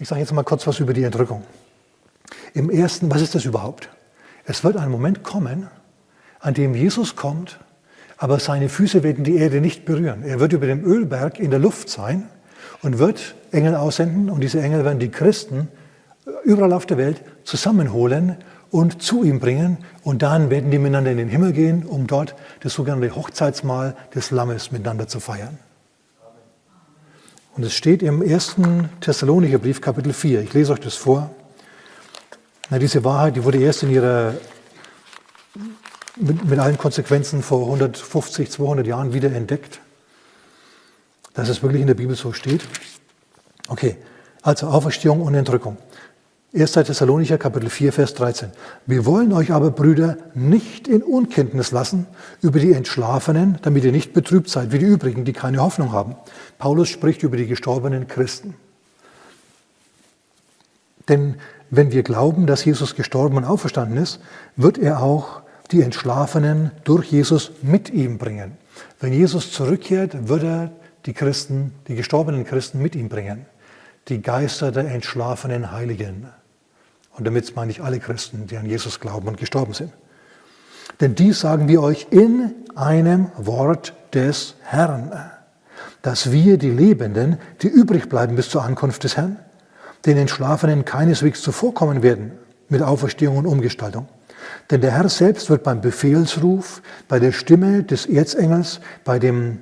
Ich sage jetzt mal kurz was über die Entrückung. Im ersten, was ist das überhaupt? Es wird ein Moment kommen, an dem Jesus kommt, aber seine Füße werden die Erde nicht berühren. Er wird über dem Ölberg in der Luft sein und wird Engel aussenden und diese Engel werden die Christen überall auf der Welt zusammenholen und zu ihm bringen und dann werden die miteinander in den Himmel gehen, um dort das sogenannte Hochzeitsmahl des Lammes miteinander zu feiern. Und es steht im ersten Thessalonicher Brief, Kapitel 4. Ich lese euch das vor. Na, diese Wahrheit, die wurde erst in ihrer, mit, mit allen Konsequenzen vor 150, 200 Jahren wieder entdeckt, dass es wirklich in der Bibel so steht. Okay, also Auferstehung und Entrückung. 1. Thessalonicher Kapitel 4, Vers 13. Wir wollen euch aber, Brüder, nicht in Unkenntnis lassen über die Entschlafenen, damit ihr nicht betrübt seid wie die übrigen, die keine Hoffnung haben. Paulus spricht über die gestorbenen Christen. Denn wenn wir glauben, dass Jesus gestorben und auferstanden ist, wird er auch die Entschlafenen durch Jesus mit ihm bringen. Wenn Jesus zurückkehrt, wird er die Christen, die gestorbenen Christen mit ihm bringen. Die Geister der entschlafenen Heiligen. Und damit meine ich alle Christen, die an Jesus glauben und gestorben sind. Denn dies sagen wir euch in einem Wort des Herrn, dass wir, die Lebenden, die übrig bleiben bis zur Ankunft des Herrn, den Entschlafenen keineswegs zuvorkommen werden mit Auferstehung und Umgestaltung. Denn der Herr selbst wird beim Befehlsruf, bei der Stimme des Erzengels, bei dem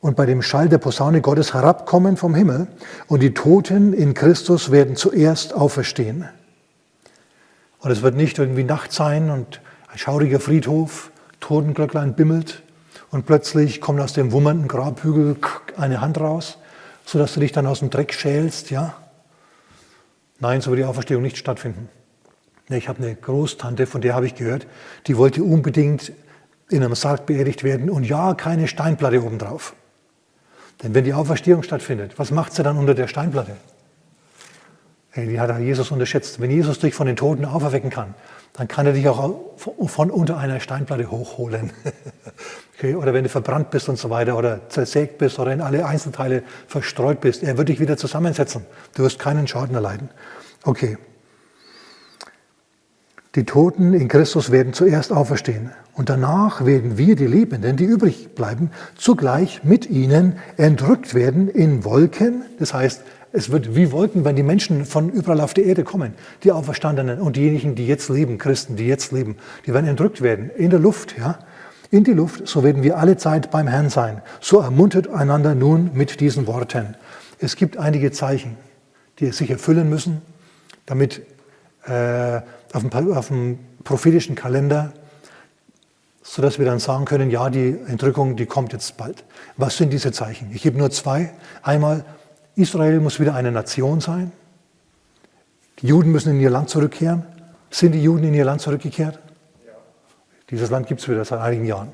und bei dem Schall der Posaune Gottes herabkommen vom Himmel und die Toten in Christus werden zuerst auferstehen. Und es wird nicht irgendwie Nacht sein und ein schauriger Friedhof, Totenglöcklein bimmelt und plötzlich kommt aus dem wummernden Grabhügel eine Hand raus, sodass du dich dann aus dem Dreck schälst, ja? Nein, so wird die Auferstehung nicht stattfinden. Ich habe eine Großtante, von der habe ich gehört, die wollte unbedingt in einem Sarg beerdigt werden und ja, keine Steinplatte obendrauf. Denn wenn die Auferstehung stattfindet, was macht sie dann unter der Steinplatte? Die hat Jesus unterschätzt. Wenn Jesus dich von den Toten auferwecken kann, dann kann er dich auch von unter einer Steinplatte hochholen. okay, oder wenn du verbrannt bist und so weiter oder zersägt bist oder in alle Einzelteile verstreut bist, er wird dich wieder zusammensetzen. Du wirst keinen Schaden erleiden. Okay. Die Toten in Christus werden zuerst auferstehen und danach werden wir, die Lebenden, die übrig bleiben, zugleich mit ihnen entrückt werden in Wolken, das heißt es wird wie Wolken, wenn die Menschen von überall auf der Erde kommen, die Auferstandenen und diejenigen, die jetzt leben, Christen, die jetzt leben, die werden entrückt werden in der Luft, ja, in die Luft, so werden wir alle Zeit beim Herrn sein. So ermuntert einander nun mit diesen Worten. Es gibt einige Zeichen, die sich erfüllen müssen, damit äh, auf, dem, auf dem prophetischen Kalender, sodass wir dann sagen können, ja, die Entrückung, die kommt jetzt bald. Was sind diese Zeichen? Ich gebe nur zwei. Einmal Israel muss wieder eine Nation sein. Die Juden müssen in ihr Land zurückkehren. Sind die Juden in ihr Land zurückgekehrt? Ja. Dieses Land gibt es wieder seit einigen Jahren.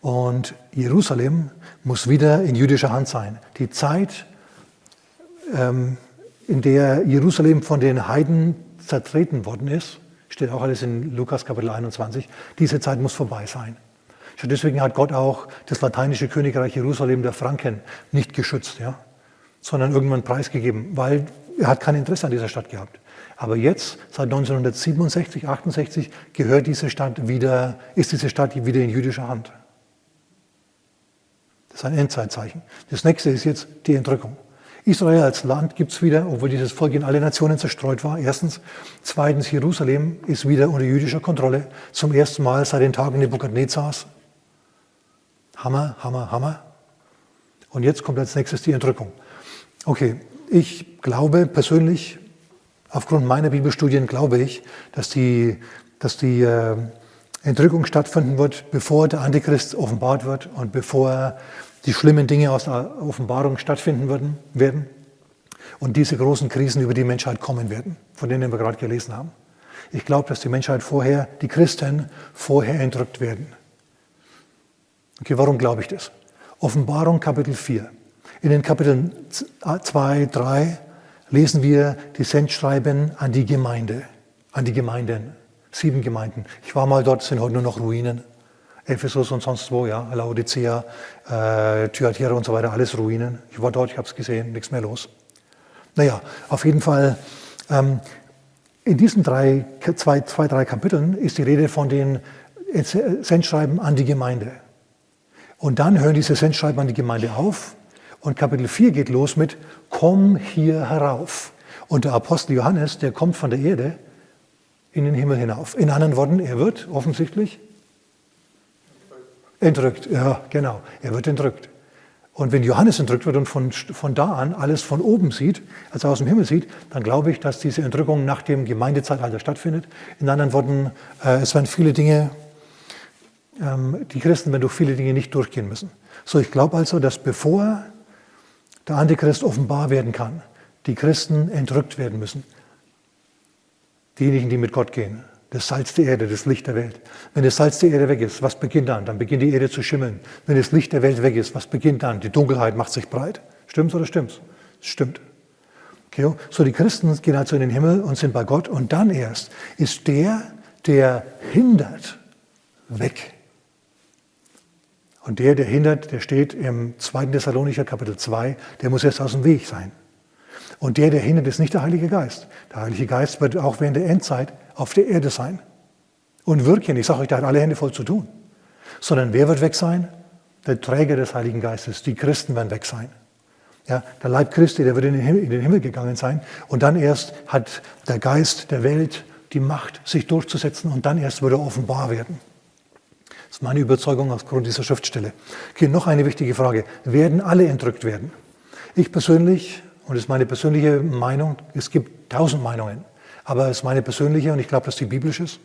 Und Jerusalem muss wieder in jüdischer Hand sein. Die Zeit, ähm, in der Jerusalem von den Heiden zertreten worden ist, steht auch alles in Lukas Kapitel 21, diese Zeit muss vorbei sein. Deswegen hat Gott auch das lateinische Königreich Jerusalem der Franken nicht geschützt. Ja? sondern irgendwann preisgegeben, weil er hat kein Interesse an dieser Stadt gehabt. Aber jetzt, seit 1967, 68, gehört diese Stadt wieder, ist diese Stadt wieder in jüdischer Hand. Das ist ein Endzeitzeichen. Das nächste ist jetzt die Entrückung. Israel als Land gibt es wieder, obwohl dieses Volk in alle Nationen zerstreut war. Erstens. Zweitens, Jerusalem ist wieder unter jüdischer Kontrolle. Zum ersten Mal seit den Tagen Nebukadnezars. Hammer, Hammer, Hammer. Und jetzt kommt als nächstes die Entrückung. Okay, ich glaube persönlich, aufgrund meiner Bibelstudien glaube ich, dass die, dass die äh, Entrückung stattfinden wird, bevor der Antichrist offenbart wird und bevor die schlimmen Dinge aus der Offenbarung stattfinden würden, werden und diese großen Krisen über die Menschheit kommen werden, von denen wir gerade gelesen haben. Ich glaube, dass die Menschheit vorher, die Christen vorher entrückt werden. Okay, warum glaube ich das? Offenbarung Kapitel 4. In den Kapiteln 2, 3 lesen wir die Sendschreiben an die Gemeinde, an die Gemeinden, sieben Gemeinden. Ich war mal dort, sind heute nur noch Ruinen. Ephesus und sonst wo, ja, Laodicea, äh, Thyatira und so weiter, alles Ruinen. Ich war dort, ich habe es gesehen, nichts mehr los. Naja, auf jeden Fall, ähm, in diesen drei, zwei, zwei, drei Kapiteln ist die Rede von den Sendschreiben an die Gemeinde. Und dann hören diese Sendschreiben an die Gemeinde auf und Kapitel 4 geht los mit Komm hier herauf. Und der Apostel Johannes, der kommt von der Erde in den Himmel hinauf. In anderen Worten, er wird offensichtlich entrückt. Ja, genau, er wird entrückt. Und wenn Johannes entrückt wird und von, von da an alles von oben sieht, also aus dem Himmel sieht, dann glaube ich, dass diese Entrückung nach dem Gemeindezeitalter stattfindet. In anderen Worten, äh, es werden viele Dinge, ähm, die Christen werden durch viele Dinge nicht durchgehen müssen. So, ich glaube also, dass bevor der Antichrist offenbar werden kann, die Christen entrückt werden müssen. Diejenigen, die mit Gott gehen. Das Salz der Erde, das Licht der Welt. Wenn das Salz der Erde weg ist, was beginnt dann? Dann beginnt die Erde zu schimmeln. Wenn das Licht der Welt weg ist, was beginnt dann? Die Dunkelheit macht sich breit. Stimmt's oder stimmt's? Stimmt. Okay, so die Christen gehen also in den Himmel und sind bei Gott und dann erst ist der, der hindert, weg. Und der, der hindert, der steht im 2. Thessalonicher Kapitel 2, der muss erst aus dem Weg sein. Und der, der hindert, ist nicht der Heilige Geist. Der Heilige Geist wird auch während der Endzeit auf der Erde sein und wirken. Ich sage euch, der hat alle Hände voll zu tun. Sondern wer wird weg sein? Der Träger des Heiligen Geistes. Die Christen werden weg sein. Ja, der Leib Christi, der wird in den, Himmel, in den Himmel gegangen sein. Und dann erst hat der Geist der Welt die Macht, sich durchzusetzen. Und dann erst wird er offenbar werden. Das ist meine Überzeugung aufgrund dieser Schriftstelle. Okay, noch eine wichtige Frage. Werden alle entrückt werden? Ich persönlich, und das ist meine persönliche Meinung, es gibt tausend Meinungen, aber es ist meine persönliche und ich glaube, dass die biblisch ist.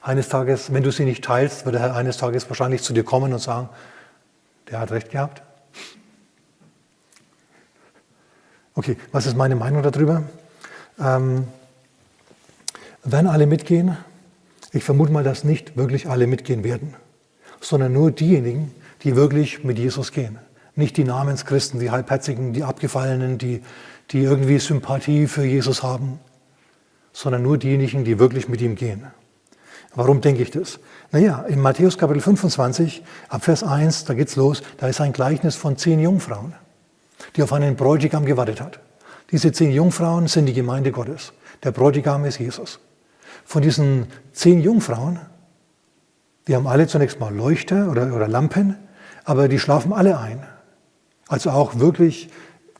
Eines Tages, wenn du sie nicht teilst, wird der Herr eines Tages wahrscheinlich zu dir kommen und sagen, der hat recht gehabt. Okay, was ist meine Meinung darüber? Ähm, werden alle mitgehen? Ich vermute mal, dass nicht wirklich alle mitgehen werden sondern nur diejenigen, die wirklich mit Jesus gehen. Nicht die Namenschristen, die Halbherzigen, die Abgefallenen, die, die irgendwie Sympathie für Jesus haben, sondern nur diejenigen, die wirklich mit ihm gehen. Warum denke ich das? Naja, in Matthäus Kapitel 25, ab Vers 1, da geht's los, da ist ein Gleichnis von zehn Jungfrauen, die auf einen Bräutigam gewartet hat. Diese zehn Jungfrauen sind die Gemeinde Gottes. Der Bräutigam ist Jesus. Von diesen zehn Jungfrauen die haben alle zunächst mal Leuchter oder, oder Lampen, aber die schlafen alle ein. Also auch wirklich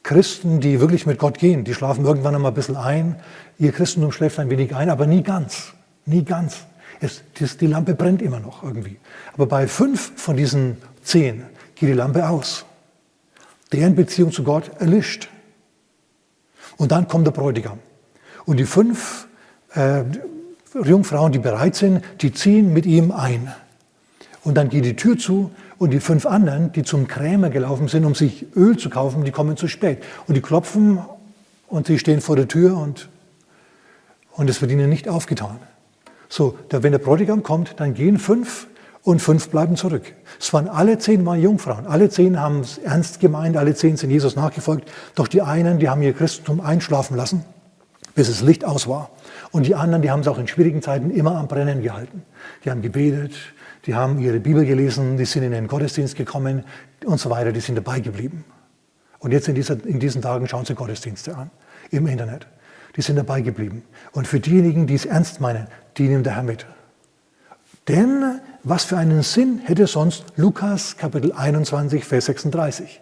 Christen, die wirklich mit Gott gehen, die schlafen irgendwann einmal ein bisschen ein. Ihr Christentum schläft ein wenig ein, aber nie ganz. Nie ganz. Es, die Lampe brennt immer noch irgendwie. Aber bei fünf von diesen zehn geht die Lampe aus. Deren Beziehung zu Gott erlischt. Und dann kommt der Bräutigam. Und die fünf, äh, Jungfrauen, die bereit sind, die ziehen mit ihm ein. Und dann geht die Tür zu und die fünf anderen, die zum Krämer gelaufen sind, um sich Öl zu kaufen, die kommen zu spät. Und die klopfen und sie stehen vor der Tür und, und es wird ihnen nicht aufgetan. So, wenn der Bräutigam kommt, dann gehen fünf und fünf bleiben zurück. Es waren alle zehn mal Jungfrauen. Alle zehn haben es ernst gemeint, alle zehn sind Jesus nachgefolgt. Doch die einen, die haben ihr Christentum einschlafen lassen, bis das Licht aus war. Und die anderen, die haben es auch in schwierigen Zeiten immer am Brennen gehalten. Die haben gebetet, die haben ihre Bibel gelesen, die sind in den Gottesdienst gekommen und so weiter, die sind dabei geblieben. Und jetzt in, dieser, in diesen Tagen schauen sie Gottesdienste an, im Internet. Die sind dabei geblieben. Und für diejenigen, die es ernst meinen, die nimmt der Herr mit. Denn was für einen Sinn hätte sonst Lukas Kapitel 21, Vers 36?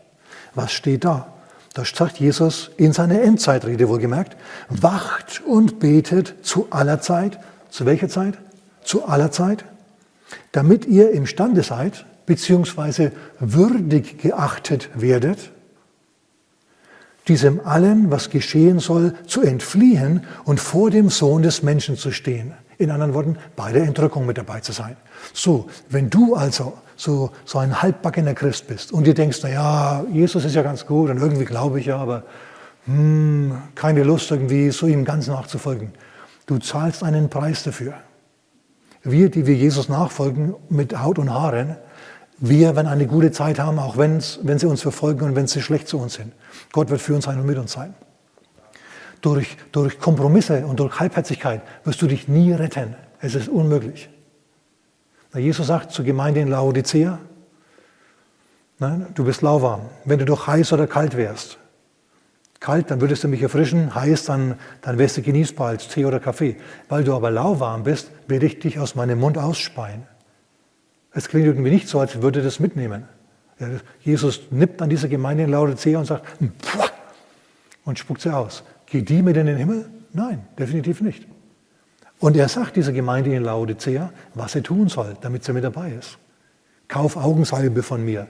Was steht da? Da sagt Jesus in seiner Endzeitrede wohlgemerkt, wacht und betet zu aller Zeit. Zu welcher Zeit? Zu aller Zeit, damit ihr imstande seid, beziehungsweise würdig geachtet werdet, diesem allen, was geschehen soll, zu entfliehen und vor dem Sohn des Menschen zu stehen. In anderen Worten, bei der Entrückung mit dabei zu sein. So, wenn du also so, so ein halbbackener Christ bist und dir denkst, na ja, Jesus ist ja ganz gut und irgendwie glaube ich ja, aber hm, keine Lust irgendwie so ihm ganz nachzufolgen. Du zahlst einen Preis dafür. Wir, die wir Jesus nachfolgen mit Haut und Haaren, wir werden eine gute Zeit haben, auch wenn sie uns verfolgen und wenn sie schlecht zu uns sind. Gott wird für uns sein und mit uns sein. Durch, durch Kompromisse und durch Halbherzigkeit wirst du dich nie retten. Es ist unmöglich. Jesus sagt zur Gemeinde in Laodicea, nein, du bist lauwarm. Wenn du doch heiß oder kalt wärst, Kalt, dann würdest du mich erfrischen, heiß, dann, dann wärst du genießbar als Tee oder Kaffee. Weil du aber lauwarm bist, werde ich dich aus meinem Mund ausspeien. Es klingt irgendwie nicht so, als würde das mitnehmen. Jesus nippt an dieser Gemeinde in Laodicea und sagt, und spuckt sie aus. Geht die mit in den Himmel? Nein, definitiv nicht. Und er sagt dieser Gemeinde in Laodicea, was sie tun soll, damit sie mit dabei ist. Kauf Augensalbe von mir.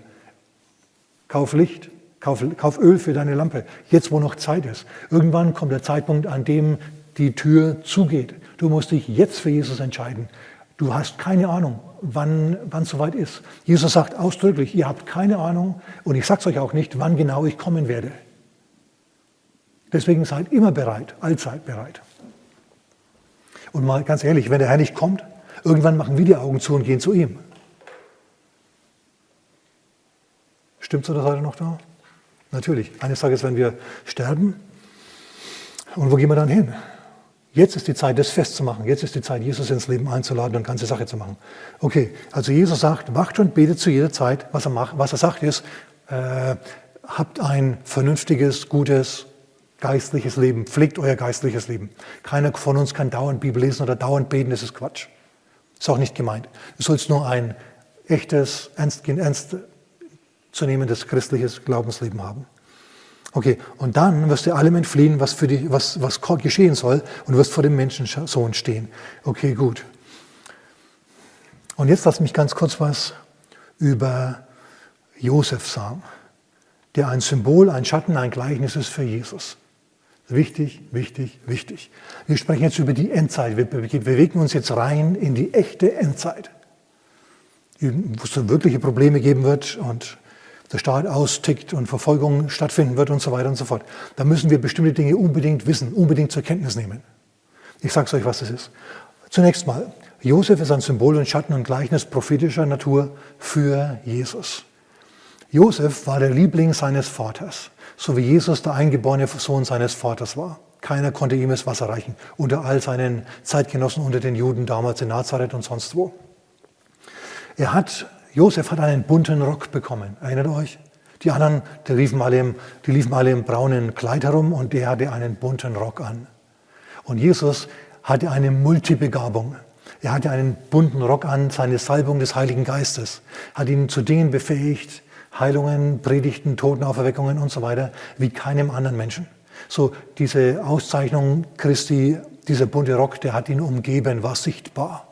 Kauf Licht. Kauf, kauf Öl für deine Lampe. Jetzt, wo noch Zeit ist. Irgendwann kommt der Zeitpunkt, an dem die Tür zugeht. Du musst dich jetzt für Jesus entscheiden. Du hast keine Ahnung, wann es soweit ist. Jesus sagt ausdrücklich, ihr habt keine Ahnung und ich sage es euch auch nicht, wann genau ich kommen werde. Deswegen seid immer bereit, allzeit bereit. Und mal ganz ehrlich, wenn der Herr nicht kommt, irgendwann machen wir die Augen zu und gehen zu ihm. Stimmt so das heute noch da? Natürlich. Eines Tages werden wir sterben. Und wo gehen wir dann hin? Jetzt ist die Zeit, das festzumachen. Jetzt ist die Zeit, Jesus ins Leben einzuladen und ganze Sache zu machen. Okay, also Jesus sagt, wacht und betet zu jeder Zeit. Was er, macht, was er sagt ist, äh, habt ein vernünftiges, gutes, geistliches Leben. Pflegt euer geistliches Leben. Keiner von uns kann dauernd Bibel lesen oder dauernd beten, das ist Quatsch. Ist auch nicht gemeint. Du sollst nur ein echtes, ernst, ernst nehmendes christliches Glaubensleben haben. Okay, und dann wirst du allem entfliehen, was, für die, was, was geschehen soll und wirst vor dem Menschensohn stehen. Okay, gut. Und jetzt lass mich ganz kurz was über Josef sagen, der ein Symbol, ein Schatten, ein Gleichnis ist für Jesus. Wichtig, wichtig, wichtig. Wir sprechen jetzt über die Endzeit. Wir bewegen uns jetzt rein in die echte Endzeit, wo es so wirkliche Probleme geben wird und der Staat austickt und Verfolgung stattfinden wird und so weiter und so fort. Da müssen wir bestimmte Dinge unbedingt wissen, unbedingt zur Kenntnis nehmen. Ich sage euch, was das ist. Zunächst mal, Josef ist ein Symbol und Schatten und Gleichnis prophetischer Natur für Jesus. Josef war der Liebling seines Vaters, so wie Jesus der eingeborene Sohn seines Vaters war. Keiner konnte ihm das Wasser reichen, unter all seinen Zeitgenossen, unter den Juden damals in Nazareth und sonst wo. Er hat Josef hat einen bunten Rock bekommen. Erinnert euch? Die anderen, die liefen, alle im, die liefen alle im braunen Kleid herum und der hatte einen bunten Rock an. Und Jesus hatte eine Multibegabung. Er hatte einen bunten Rock an, seine Salbung des Heiligen Geistes, hat ihn zu Dingen befähigt, Heilungen, Predigten, Totenauferweckungen und so weiter, wie keinem anderen Menschen. So diese Auszeichnung Christi, dieser bunte Rock, der hat ihn umgeben, war sichtbar.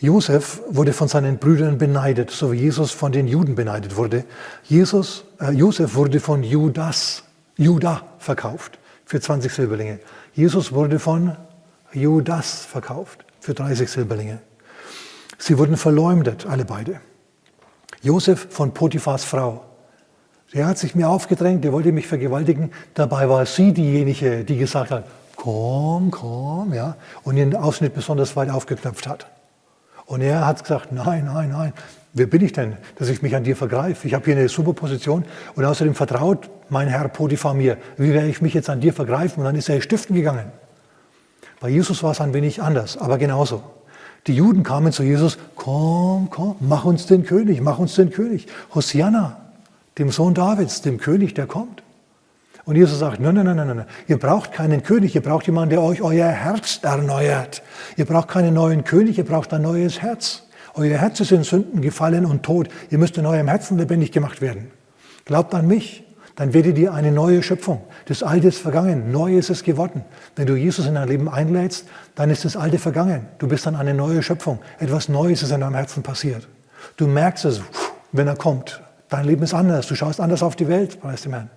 Josef wurde von seinen Brüdern beneidet, so wie Jesus von den Juden beneidet wurde. Jesus, äh, Josef wurde von Judas, Judah verkauft für 20 Silberlinge. Jesus wurde von Judas verkauft für 30 Silberlinge. Sie wurden verleumdet, alle beide. Josef von Potiphas Frau. Der hat sich mir aufgedrängt, der wollte mich vergewaltigen. Dabei war sie diejenige, die gesagt hat, komm, komm, ja, und den Ausschnitt besonders weit aufgeknöpft hat. Und er hat gesagt, nein, nein, nein, wer bin ich denn, dass ich mich an dir vergreife? Ich habe hier eine super Position und außerdem vertraut mein Herr Potiphar mir. Wie werde ich mich jetzt an dir vergreifen? Und dann ist er stiften gegangen. Bei Jesus war es ein wenig anders, aber genauso. Die Juden kamen zu Jesus, komm, komm, mach uns den König, mach uns den König. Hosianna, dem Sohn Davids, dem König, der kommt. Und Jesus sagt, nein, nein, nein, nein, nein, ihr braucht keinen König, ihr braucht jemanden, der euch euer Herz erneuert. Ihr braucht keinen neuen König, ihr braucht ein neues Herz. Euer Herz ist in Sünden gefallen und tot. Ihr müsst in eurem Herzen lebendig gemacht werden. Glaubt an mich, dann werdet ihr eine neue Schöpfung. Das Alte ist vergangen, neu ist es geworden. Wenn du Jesus in dein Leben einlädst, dann ist das Alte vergangen. Du bist dann eine neue Schöpfung. Etwas Neues ist in deinem Herzen passiert. Du merkst es, wenn er kommt. Dein Leben ist anders. Du schaust anders auf die Welt, preis dem Herrn.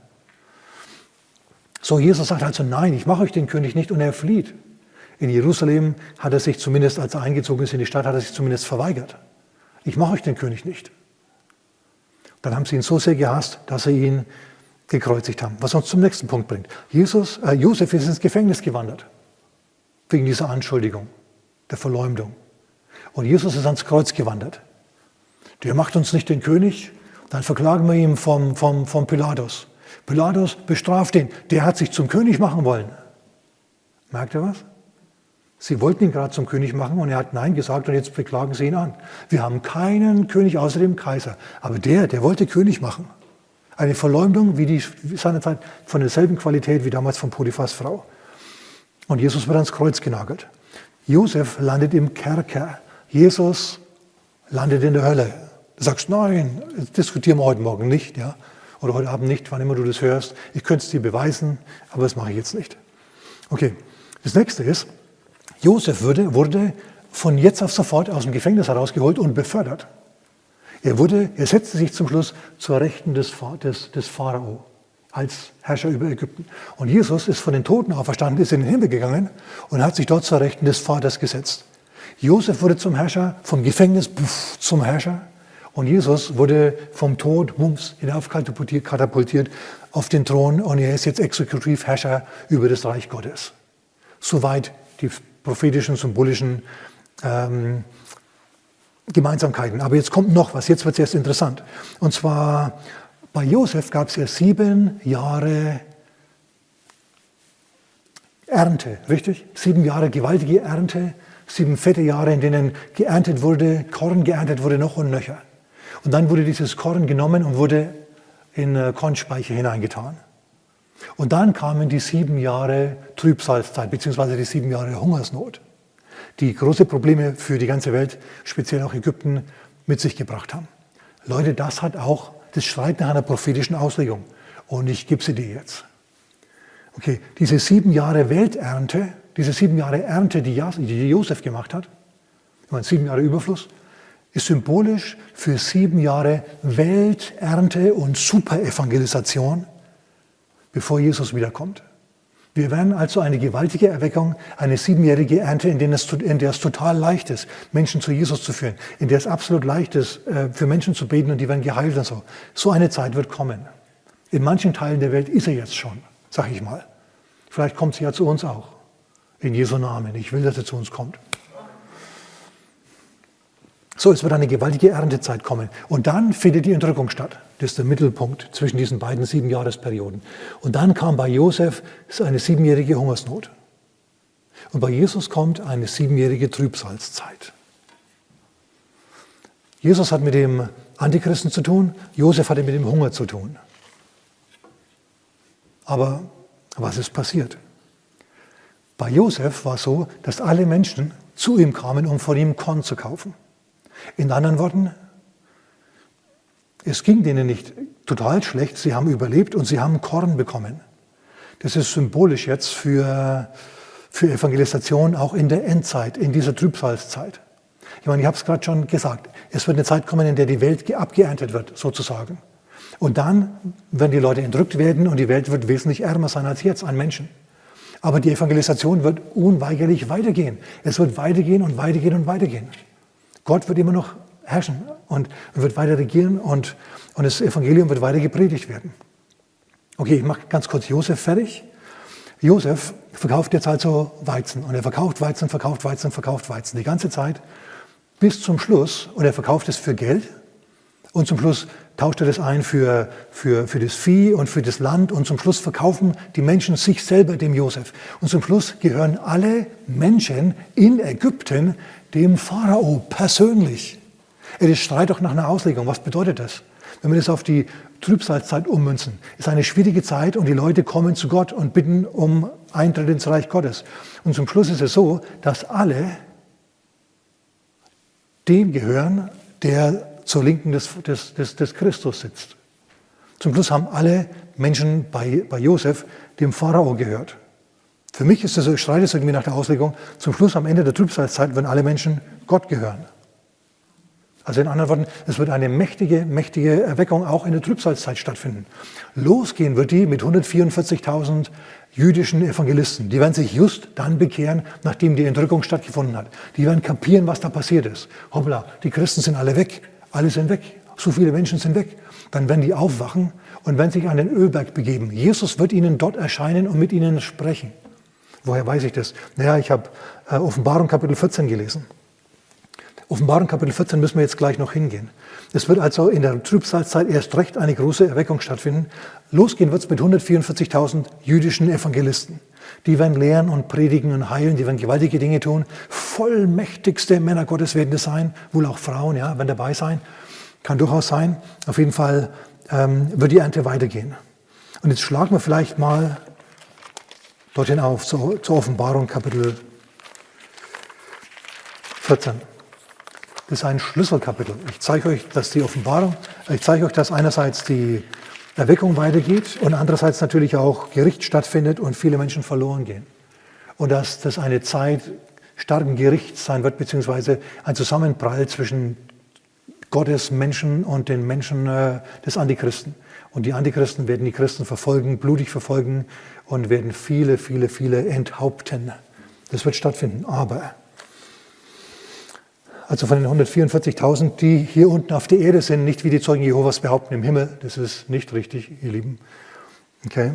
So, Jesus sagt also, nein, ich mache euch den König nicht und er flieht. In Jerusalem hat er sich zumindest, als er eingezogen ist in die Stadt, hat er sich zumindest verweigert. Ich mache euch den König nicht. Dann haben sie ihn so sehr gehasst, dass sie ihn gekreuzigt haben. Was uns zum nächsten Punkt bringt. Jesus, äh, Josef ist ins Gefängnis gewandert. Wegen dieser Anschuldigung, der Verleumdung. Und Jesus ist ans Kreuz gewandert. Der macht uns nicht den König, dann verklagen wir ihn vom, vom, vom Pilatus. Pilatus bestraft ihn. Der hat sich zum König machen wollen. Merkt ihr was? Sie wollten ihn gerade zum König machen und er hat Nein gesagt und jetzt beklagen sie ihn an. Wir haben keinen König außer dem Kaiser. Aber der, der wollte König machen. Eine Verleumdung wie die seinerzeit von derselben Qualität wie damals von Potiphas Frau. Und Jesus wird ans Kreuz genagelt. Josef landet im Kerker. Jesus landet in der Hölle. Du sagst, nein, diskutieren wir heute Morgen nicht, ja, oder heute Abend nicht, wann immer du das hörst. Ich könnte es dir beweisen, aber das mache ich jetzt nicht. Okay, das nächste ist, Josef wurde, wurde von jetzt auf sofort aus dem Gefängnis herausgeholt und befördert. Er, wurde, er setzte sich zum Schluss zur Rechten des, des, des Pharao als Herrscher über Ägypten. Und Jesus ist von den Toten auferstanden, ist in den Himmel gegangen und hat sich dort zur Rechten des Vaters gesetzt. Josef wurde zum Herrscher, vom Gefängnis zum Herrscher. Und Jesus wurde vom Tod mums, katapultiert auf den Thron und er ist jetzt Exekutivherrscher über das Reich Gottes. Soweit die prophetischen, symbolischen ähm, Gemeinsamkeiten. Aber jetzt kommt noch was, jetzt wird es erst interessant. Und zwar bei Josef gab es ja sieben Jahre Ernte, richtig? Sieben Jahre gewaltige Ernte, sieben fette Jahre, in denen geerntet wurde, Korn geerntet wurde, noch und nöcher. Und dann wurde dieses Korn genommen und wurde in äh, Kornspeicher hineingetan. Und dann kamen die sieben Jahre Trübsalzeit, beziehungsweise die sieben Jahre Hungersnot, die große Probleme für die ganze Welt, speziell auch Ägypten, mit sich gebracht haben. Leute, das hat auch das schreit nach einer prophetischen Auslegung. Und ich gebe sie dir jetzt. Okay, diese sieben Jahre Welternte, diese sieben Jahre Ernte, die Josef gemacht hat, ich meine, sieben Jahre Überfluss, ist symbolisch für sieben Jahre Welternte und Superevangelisation, bevor Jesus wiederkommt. Wir werden also eine gewaltige Erweckung, eine siebenjährige Ernte, in der, es, in der es total leicht ist, Menschen zu Jesus zu führen, in der es absolut leicht ist, äh, für Menschen zu beten und die werden geheilt und so. So eine Zeit wird kommen. In manchen Teilen der Welt ist er jetzt schon, sag ich mal. Vielleicht kommt sie ja zu uns auch. In Jesu Namen. Ich will, dass er zu uns kommt. So, es wird eine gewaltige Erntezeit kommen. Und dann findet die Entrückung statt. Das ist der Mittelpunkt zwischen diesen beiden Siebenjahresperioden. Und dann kam bei Josef eine siebenjährige Hungersnot. Und bei Jesus kommt eine siebenjährige Trübsalzeit. Jesus hat mit dem Antichristen zu tun, Josef hatte mit dem Hunger zu tun. Aber was ist passiert? Bei Josef war es so, dass alle Menschen zu ihm kamen, um von ihm Korn zu kaufen. In anderen Worten, es ging denen nicht total schlecht, sie haben überlebt und sie haben Korn bekommen. Das ist symbolisch jetzt für, für Evangelisation auch in der Endzeit, in dieser Trübsalzeit. Ich meine, ich habe es gerade schon gesagt, es wird eine Zeit kommen, in der die Welt abgeerntet wird, sozusagen. Und dann werden die Leute entrückt werden und die Welt wird wesentlich ärmer sein als jetzt an Menschen. Aber die Evangelisation wird unweigerlich weitergehen. Es wird weitergehen und weitergehen und weitergehen. Gott wird immer noch herrschen und wird weiter regieren und, und das Evangelium wird weiter gepredigt werden. Okay, ich mache ganz kurz Josef fertig. Josef verkauft jetzt also Weizen und er verkauft Weizen, verkauft Weizen, verkauft Weizen die ganze Zeit bis zum Schluss und er verkauft es für Geld und zum Schluss tauscht er das ein für, für, für das Vieh und für das Land und zum Schluss verkaufen die Menschen sich selber dem Josef. Und zum Schluss gehören alle Menschen in Ägypten dem Pharao persönlich. Es schreit doch nach einer Auslegung. Was bedeutet das? Wenn wir das auf die Trübsalzeit ummünzen, ist eine schwierige Zeit und die Leute kommen zu Gott und bitten um Eintritt ins Reich Gottes. Und zum Schluss ist es so, dass alle dem gehören, der zur Linken des, des, des, des Christus sitzt. Zum Schluss haben alle Menschen bei, bei Josef dem Pharao gehört. Für mich ist das, ich streite es irgendwie nach der Auslegung, zum Schluss am Ende der Trübsalzeit, wenn alle Menschen Gott gehören. Also in anderen Worten, es wird eine mächtige, mächtige Erweckung auch in der Trübsalzeit stattfinden. Losgehen wird die mit 144.000 jüdischen Evangelisten. Die werden sich just dann bekehren, nachdem die Entrückung stattgefunden hat. Die werden kapieren, was da passiert ist. Hoppla, die Christen sind alle weg. Alle sind weg. So viele Menschen sind weg. Dann werden die aufwachen und werden sich an den Ölberg begeben. Jesus wird ihnen dort erscheinen und mit ihnen sprechen. Woher weiß ich das? Naja, ich habe äh, Offenbarung Kapitel 14 gelesen. Offenbarung Kapitel 14 müssen wir jetzt gleich noch hingehen. Es wird also in der Trübsalzeit erst recht eine große Erweckung stattfinden. Losgehen wird es mit 144.000 jüdischen Evangelisten. Die werden lehren und predigen und heilen, die werden gewaltige Dinge tun. Vollmächtigste Männer Gottes werden das sein, wohl auch Frauen, ja, werden dabei sein. Kann durchaus sein. Auf jeden Fall ähm, wird die Ernte weitergehen. Und jetzt schlagen wir vielleicht mal dorthin auf, zur, zur Offenbarung Kapitel 14. Das ist ein Schlüsselkapitel. Ich zeige euch, dass die Offenbarung, ich zeige euch, dass einerseits die Erweckung weitergeht und andererseits natürlich auch Gericht stattfindet und viele Menschen verloren gehen. Und dass das eine Zeit starken Gerichts sein wird, beziehungsweise ein Zusammenprall zwischen Gottes Menschen und den Menschen äh, des Antichristen. Und die Antichristen werden die Christen verfolgen, blutig verfolgen und werden viele, viele, viele enthaupten. Das wird stattfinden. Aber, also von den 144.000, die hier unten auf der Erde sind, nicht wie die Zeugen Jehovas behaupten im Himmel, das ist nicht richtig, ihr Lieben. Okay,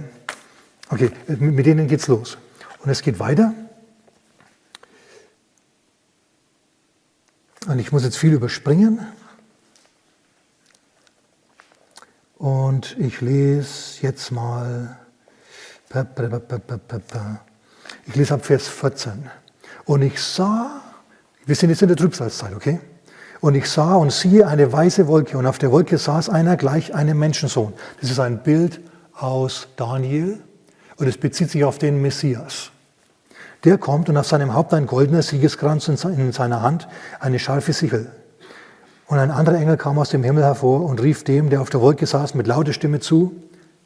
okay mit denen geht's los. Und es geht weiter. Und ich muss jetzt viel überspringen. Und ich lese jetzt mal, ich lese ab Vers 14. Und ich sah, wir sind jetzt in der Trübsalzeit, okay? Und ich sah und siehe eine weiße Wolke und auf der Wolke saß einer gleich einem Menschensohn. Das ist ein Bild aus Daniel und es bezieht sich auf den Messias. Der kommt und auf seinem Haupt ein goldener Siegeskranz und in seiner Hand eine scharfe Sichel. Und ein anderer Engel kam aus dem Himmel hervor und rief dem, der auf der Wolke saß, mit lauter Stimme zu,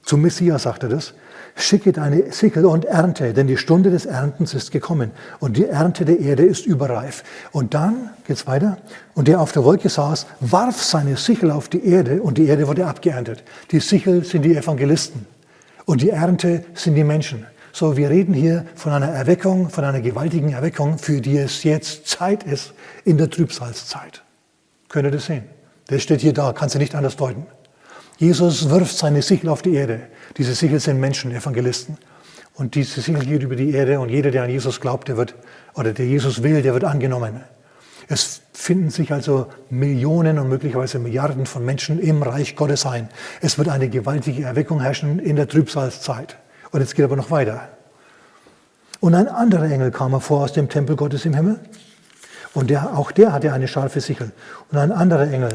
zum Messias sagte das, schicke deine Sichel und ernte, denn die Stunde des Erntens ist gekommen und die Ernte der Erde ist überreif. Und dann geht's weiter. Und der auf der Wolke saß, warf seine Sichel auf die Erde und die Erde wurde abgeerntet. Die Sichel sind die Evangelisten und die Ernte sind die Menschen. So, wir reden hier von einer Erweckung, von einer gewaltigen Erweckung, für die es jetzt Zeit ist in der Trübsalzeit. Könnt ihr das sehen? Das steht hier da, kannst du nicht anders deuten. Jesus wirft seine Sichel auf die Erde. Diese Sichel sind Menschen, Evangelisten. Und diese Sichel geht über die Erde und jeder, der an Jesus glaubt, der wird, oder der Jesus will, der wird angenommen. Es finden sich also Millionen und möglicherweise Milliarden von Menschen im Reich Gottes ein. Es wird eine gewaltige Erweckung herrschen in der Trübsalzeit. Und jetzt geht aber noch weiter. Und ein anderer Engel kam hervor aus dem Tempel Gottes im Himmel und der, auch der hatte eine scharfe Sichel. Und ein anderer Engel,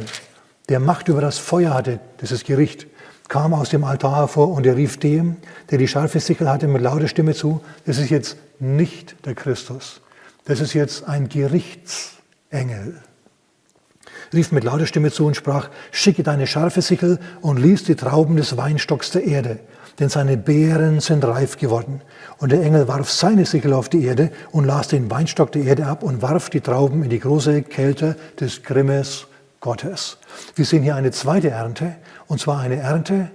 der Macht über das Feuer hatte, das ist Gericht, kam aus dem Altar hervor und er rief dem, der die scharfe Sichel hatte, mit lauter Stimme zu, das ist jetzt nicht der Christus, das ist jetzt ein Gerichtsengel. Rief mit lauter Stimme zu und sprach, schicke deine scharfe Sichel und lies die Trauben des Weinstocks der Erde denn seine Beeren sind reif geworden. Und der Engel warf seine Sichel auf die Erde und las den Weinstock der Erde ab und warf die Trauben in die große Kälte des Grimmes Gottes. Wir sehen hier eine zweite Ernte, und zwar eine Ernte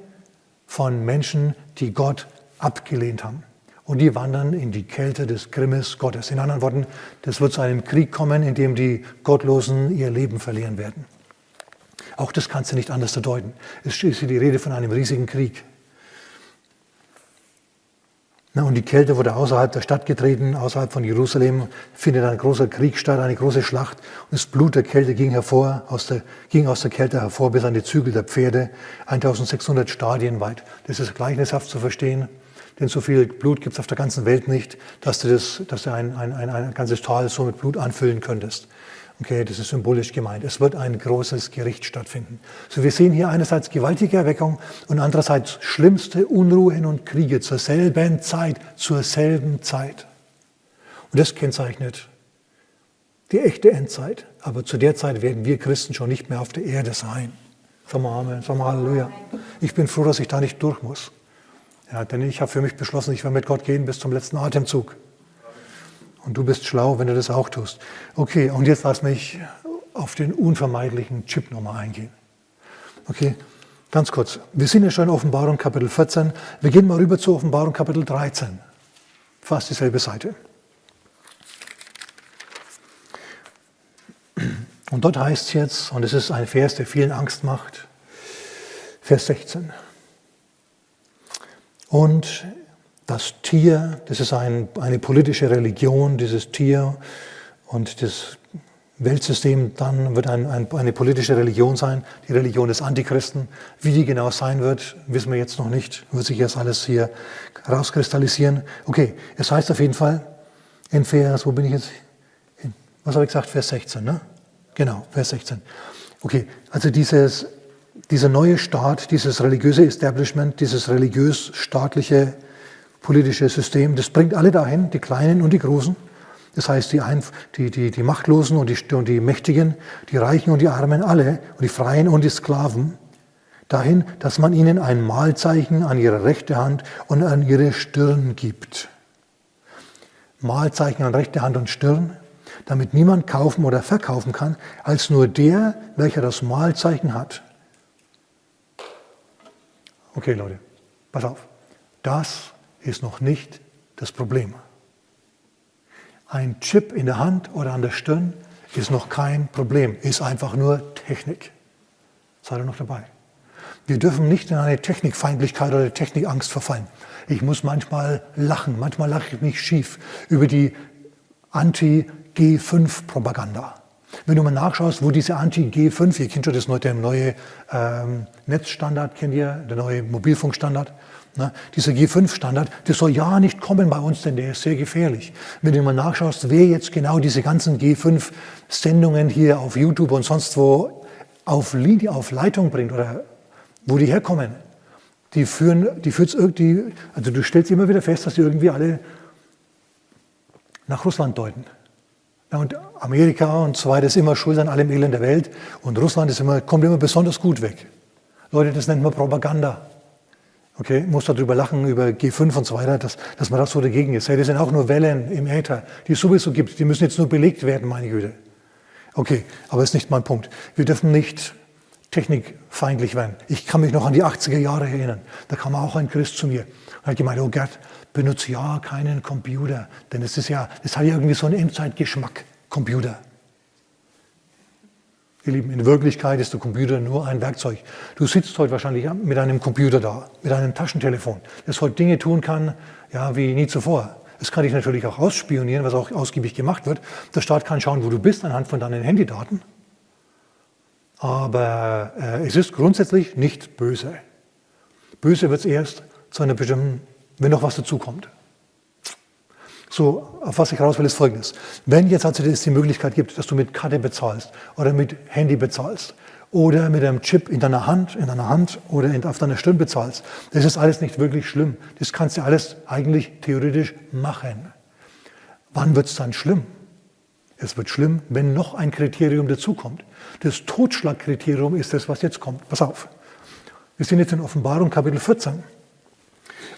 von Menschen, die Gott abgelehnt haben. Und die wandern in die Kälte des Grimmes Gottes. In anderen Worten, das wird zu einem Krieg kommen, in dem die Gottlosen ihr Leben verlieren werden. Auch das kannst du nicht anders deuten. Es ist hier die Rede von einem riesigen Krieg. Und die Kälte wurde außerhalb der Stadt getreten, außerhalb von Jerusalem findet ein großer Krieg statt, eine große Schlacht. Und das Blut der Kälte ging hervor, aus der, ging aus der Kälte hervor bis an die Zügel der Pferde, 1600 Stadien weit. Das ist gleichnishaft zu verstehen, denn so viel Blut gibt es auf der ganzen Welt nicht, dass du, das, dass du ein, ein, ein, ein ganzes Tal so mit Blut anfüllen könntest. Okay, das ist symbolisch gemeint. Es wird ein großes Gericht stattfinden. So, wir sehen hier einerseits gewaltige Erweckung und andererseits schlimmste Unruhen und Kriege zur selben Zeit, zur selben Zeit. Und das kennzeichnet die echte Endzeit. Aber zu der Zeit werden wir Christen schon nicht mehr auf der Erde sein. Sag mal Amen, sag mal Halleluja. Ich bin froh, dass ich da nicht durch muss. Ja, denn ich habe für mich beschlossen, ich werde mit Gott gehen bis zum letzten Atemzug. Und du bist schlau, wenn du das auch tust. Okay, und jetzt lass mich auf den unvermeidlichen Chip nochmal eingehen. Okay, ganz kurz. Wir sind ja schon in Offenbarung Kapitel 14. Wir gehen mal rüber zur Offenbarung Kapitel 13. Fast dieselbe Seite. Und dort heißt es jetzt, und es ist ein Vers, der vielen Angst macht, Vers 16. Und das Tier, das ist ein, eine politische Religion, dieses Tier und das Weltsystem dann wird ein, ein, eine politische Religion sein, die Religion des Antichristen. Wie die genau sein wird, wissen wir jetzt noch nicht, wird sich jetzt alles hier rauskristallisieren. Okay, es heißt auf jeden Fall in Vers, wo bin ich jetzt? Was habe ich gesagt? Vers 16, ne? Genau, Vers 16. Okay, also dieses dieser neue Staat, dieses religiöse Establishment, dieses religiös-staatliche politische System, das bringt alle dahin, die Kleinen und die Großen. Das heißt, die, die, die, die Machtlosen und die, und die Mächtigen, die Reichen und die Armen, alle, und die Freien und die Sklaven, dahin, dass man ihnen ein Mahlzeichen an ihre rechte Hand und an ihre Stirn gibt. Mahlzeichen an rechte Hand und Stirn, damit niemand kaufen oder verkaufen kann, als nur der, welcher das Mahlzeichen hat. Okay, Leute, pass auf. Das ist noch nicht das Problem. Ein Chip in der Hand oder an der Stirn ist noch kein Problem, ist einfach nur Technik. Seid ihr noch dabei? Wir dürfen nicht in eine Technikfeindlichkeit oder Technikangst verfallen. Ich muss manchmal lachen, manchmal lache ich mich schief über die Anti-G5-Propaganda. Wenn du mal nachschaust, wo diese Anti-G5, ihr kennt schon das neue, neue ähm, Netzstandard, kennt ihr, der neue Mobilfunkstandard, ne? dieser G5-Standard, der soll ja nicht kommen bei uns, denn der ist sehr gefährlich. Wenn du mal nachschaust, wer jetzt genau diese ganzen G5-Sendungen hier auf YouTube und sonst wo auf, Linie, auf Leitung bringt oder wo die herkommen, die führen, die führt's irgendwie, also du stellst immer wieder fest, dass die irgendwie alle nach Russland deuten. Und Amerika und so weiter ist immer schuld an allem Elend der Welt und Russland ist immer, kommt immer besonders gut weg. Leute, das nennt man Propaganda. Okay, muss darüber lachen, über G5 und so weiter, dass, dass man das so dagegen ist. Hey, das sind auch nur Wellen im Äther, die es sowieso gibt. Die müssen jetzt nur belegt werden, meine Güte. Okay, aber das ist nicht mein Punkt. Wir dürfen nicht technikfeindlich werden. Ich kann mich noch an die 80er Jahre erinnern. Da kam auch ein Christ zu mir und hat gemeint, oh Gerd, benutze ja keinen Computer, denn es ist ja, es hat ja irgendwie so einen Endzeitgeschmack, Computer. Ihr Lieben, in Wirklichkeit ist der Computer nur ein Werkzeug. Du sitzt heute wahrscheinlich mit einem Computer da, mit einem Taschentelefon, das heute Dinge tun kann, ja, wie nie zuvor. Das kann dich natürlich auch ausspionieren, was auch ausgiebig gemacht wird. Der Staat kann schauen, wo du bist, anhand von deinen Handydaten. Aber äh, es ist grundsätzlich nicht böse. Böse wird es erst zu einer bestimmten, wenn noch was dazukommt. So, auf was ich raus will, ist folgendes. Wenn jetzt also die Möglichkeit gibt, dass du mit Karte bezahlst oder mit Handy bezahlst oder mit einem Chip in deiner Hand, in deiner Hand oder in, auf deiner Stirn bezahlst, das ist alles nicht wirklich schlimm. Das kannst du alles eigentlich theoretisch machen. Wann wird es dann schlimm? Es wird schlimm, wenn noch ein Kriterium dazukommt. Das Totschlagkriterium ist das, was jetzt kommt. Pass auf. Wir sind jetzt in Offenbarung Kapitel 14.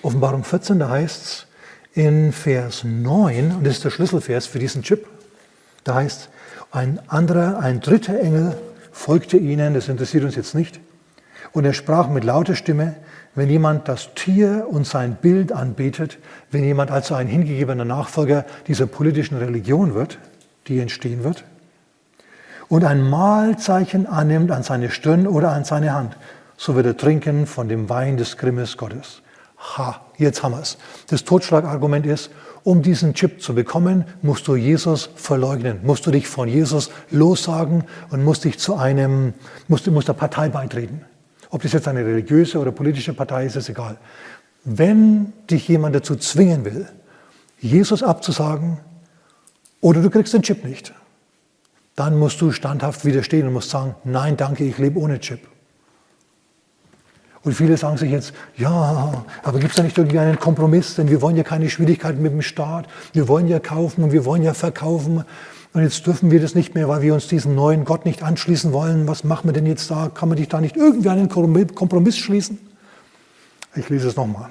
Offenbarung 14, da heißt es in Vers 9, und das ist der Schlüsselvers für diesen Chip, da heißt ein anderer, ein dritter Engel folgte ihnen, das interessiert uns jetzt nicht, und er sprach mit lauter Stimme, wenn jemand das Tier und sein Bild anbetet, wenn jemand also ein hingegebener Nachfolger dieser politischen Religion wird, die entstehen wird, und ein Mahlzeichen annimmt an seine Stirn oder an seine Hand, so wird er trinken von dem Wein des Grimmes Gottes. Ha, jetzt haben wir es. Das Totschlagargument ist, um diesen Chip zu bekommen, musst du Jesus verleugnen, musst du dich von Jesus lossagen und musst dich zu einem, musst, musst der Partei beitreten. Ob das jetzt eine religiöse oder politische Partei ist, ist egal. Wenn dich jemand dazu zwingen will, Jesus abzusagen, oder du kriegst den Chip nicht, dann musst du standhaft widerstehen und musst sagen, nein, danke, ich lebe ohne Chip. Und viele sagen sich jetzt, ja, aber gibt es da nicht irgendwie einen Kompromiss? Denn wir wollen ja keine Schwierigkeiten mit dem Staat. Wir wollen ja kaufen und wir wollen ja verkaufen. Und jetzt dürfen wir das nicht mehr, weil wir uns diesem neuen Gott nicht anschließen wollen. Was machen wir denn jetzt da? Kann man dich da nicht irgendwie einen Kompromiss schließen? Ich lese es nochmal.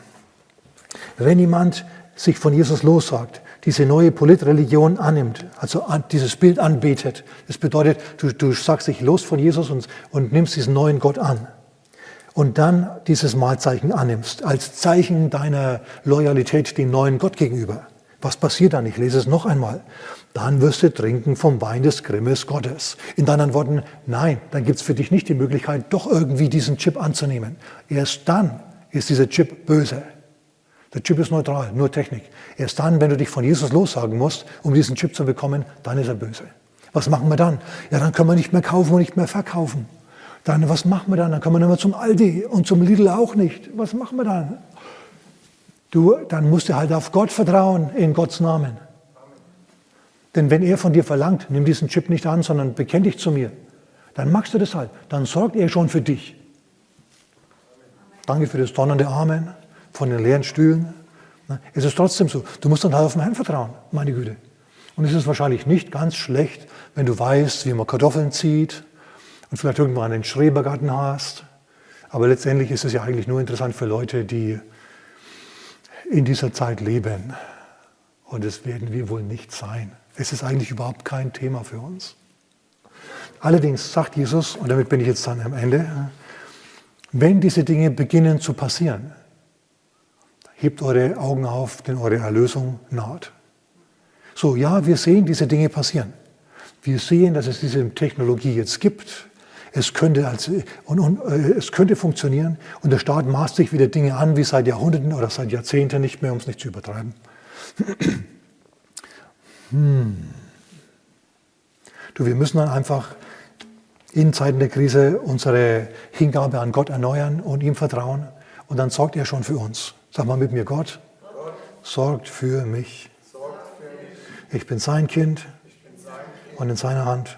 Wenn jemand sich von Jesus lossagt, diese neue Politreligion annimmt, also dieses Bild anbetet. Das bedeutet, du, du sagst dich los von Jesus und, und nimmst diesen neuen Gott an. Und dann dieses Mahlzeichen annimmst, als Zeichen deiner Loyalität dem neuen Gott gegenüber. Was passiert dann? Ich lese es noch einmal. Dann wirst du trinken vom Wein des Grimmes Gottes. In deinen Worten, nein, dann gibt es für dich nicht die Möglichkeit, doch irgendwie diesen Chip anzunehmen. Erst dann ist dieser Chip böse. Der Chip ist neutral, nur Technik. Erst dann, wenn du dich von Jesus lossagen musst, um diesen Chip zu bekommen, dann ist er böse. Was machen wir dann? Ja, dann können wir nicht mehr kaufen und nicht mehr verkaufen. Dann, was machen wir dann? Dann können wir nicht mehr zum Aldi und zum Lidl auch nicht. Was machen wir dann? Du, dann musst du halt auf Gott vertrauen, in Gottes Namen. Denn wenn er von dir verlangt, nimm diesen Chip nicht an, sondern bekenn dich zu mir, dann machst du das halt. Dann sorgt er schon für dich. Danke für das donnernde Amen von den leeren Stühlen. Es ist trotzdem so. Du musst dann halt auf den Herrn vertrauen, meine Güte. Und es ist wahrscheinlich nicht ganz schlecht, wenn du weißt, wie man Kartoffeln zieht und vielleicht irgendwann einen Schrebergarten hast. Aber letztendlich ist es ja eigentlich nur interessant für Leute, die in dieser Zeit leben. Und das werden wir wohl nicht sein. Es ist eigentlich überhaupt kein Thema für uns. Allerdings sagt Jesus, und damit bin ich jetzt dann am Ende, wenn diese Dinge beginnen zu passieren, hebt eure Augen auf, denn eure Erlösung naht. So, ja, wir sehen diese Dinge passieren. Wir sehen, dass es diese Technologie jetzt gibt. Es könnte, als, und, und, äh, es könnte funktionieren und der Staat maßt sich wieder Dinge an wie seit Jahrhunderten oder seit Jahrzehnten nicht mehr, um es nicht zu übertreiben. Hm. Du, wir müssen dann einfach in Zeiten der Krise unsere Hingabe an Gott erneuern und ihm vertrauen und dann sorgt er schon für uns. Sag mal mit mir, Gott, Gott sorgt für mich. Ich bin sein Kind und in seiner Hand.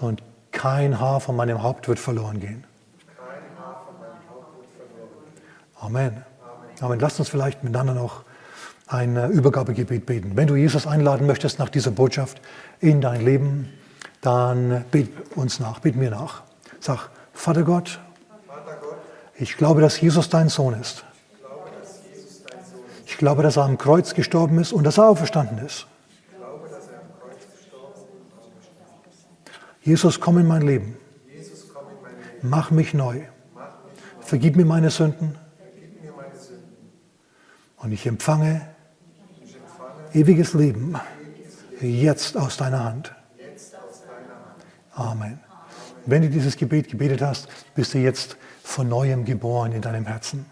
Und kein Haar von meinem Haupt wird verloren gehen. Amen. Amen. Lasst uns vielleicht miteinander noch ein äh, Übergabegebet beten. Wenn du Jesus einladen möchtest nach dieser Botschaft in dein Leben, dann bet uns nach, bet mir nach. Sag, Vater Gott, ich glaube, dass Jesus dein Sohn ist. Ich glaube, dass er am Kreuz gestorben ist und dass er auferstanden ist. Jesus, komm in mein Leben. Mach mich neu. Vergib mir meine Sünden. Und ich empfange ewiges Leben jetzt aus deiner Hand. Amen. Wenn du dieses Gebet gebetet hast, bist du jetzt von neuem geboren in deinem Herzen.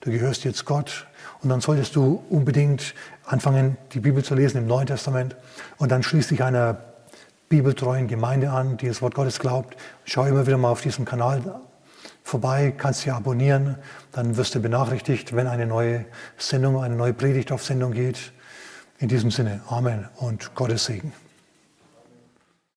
Du gehörst jetzt Gott und dann solltest du unbedingt anfangen, die Bibel zu lesen im Neuen Testament und dann schließ dich einer bibeltreuen Gemeinde an, die das Wort Gottes glaubt. Schau immer wieder mal auf diesem Kanal vorbei, kannst dich abonnieren, dann wirst du benachrichtigt, wenn eine neue Sendung, eine neue Predigt auf Sendung geht. In diesem Sinne, Amen und Gottes Segen.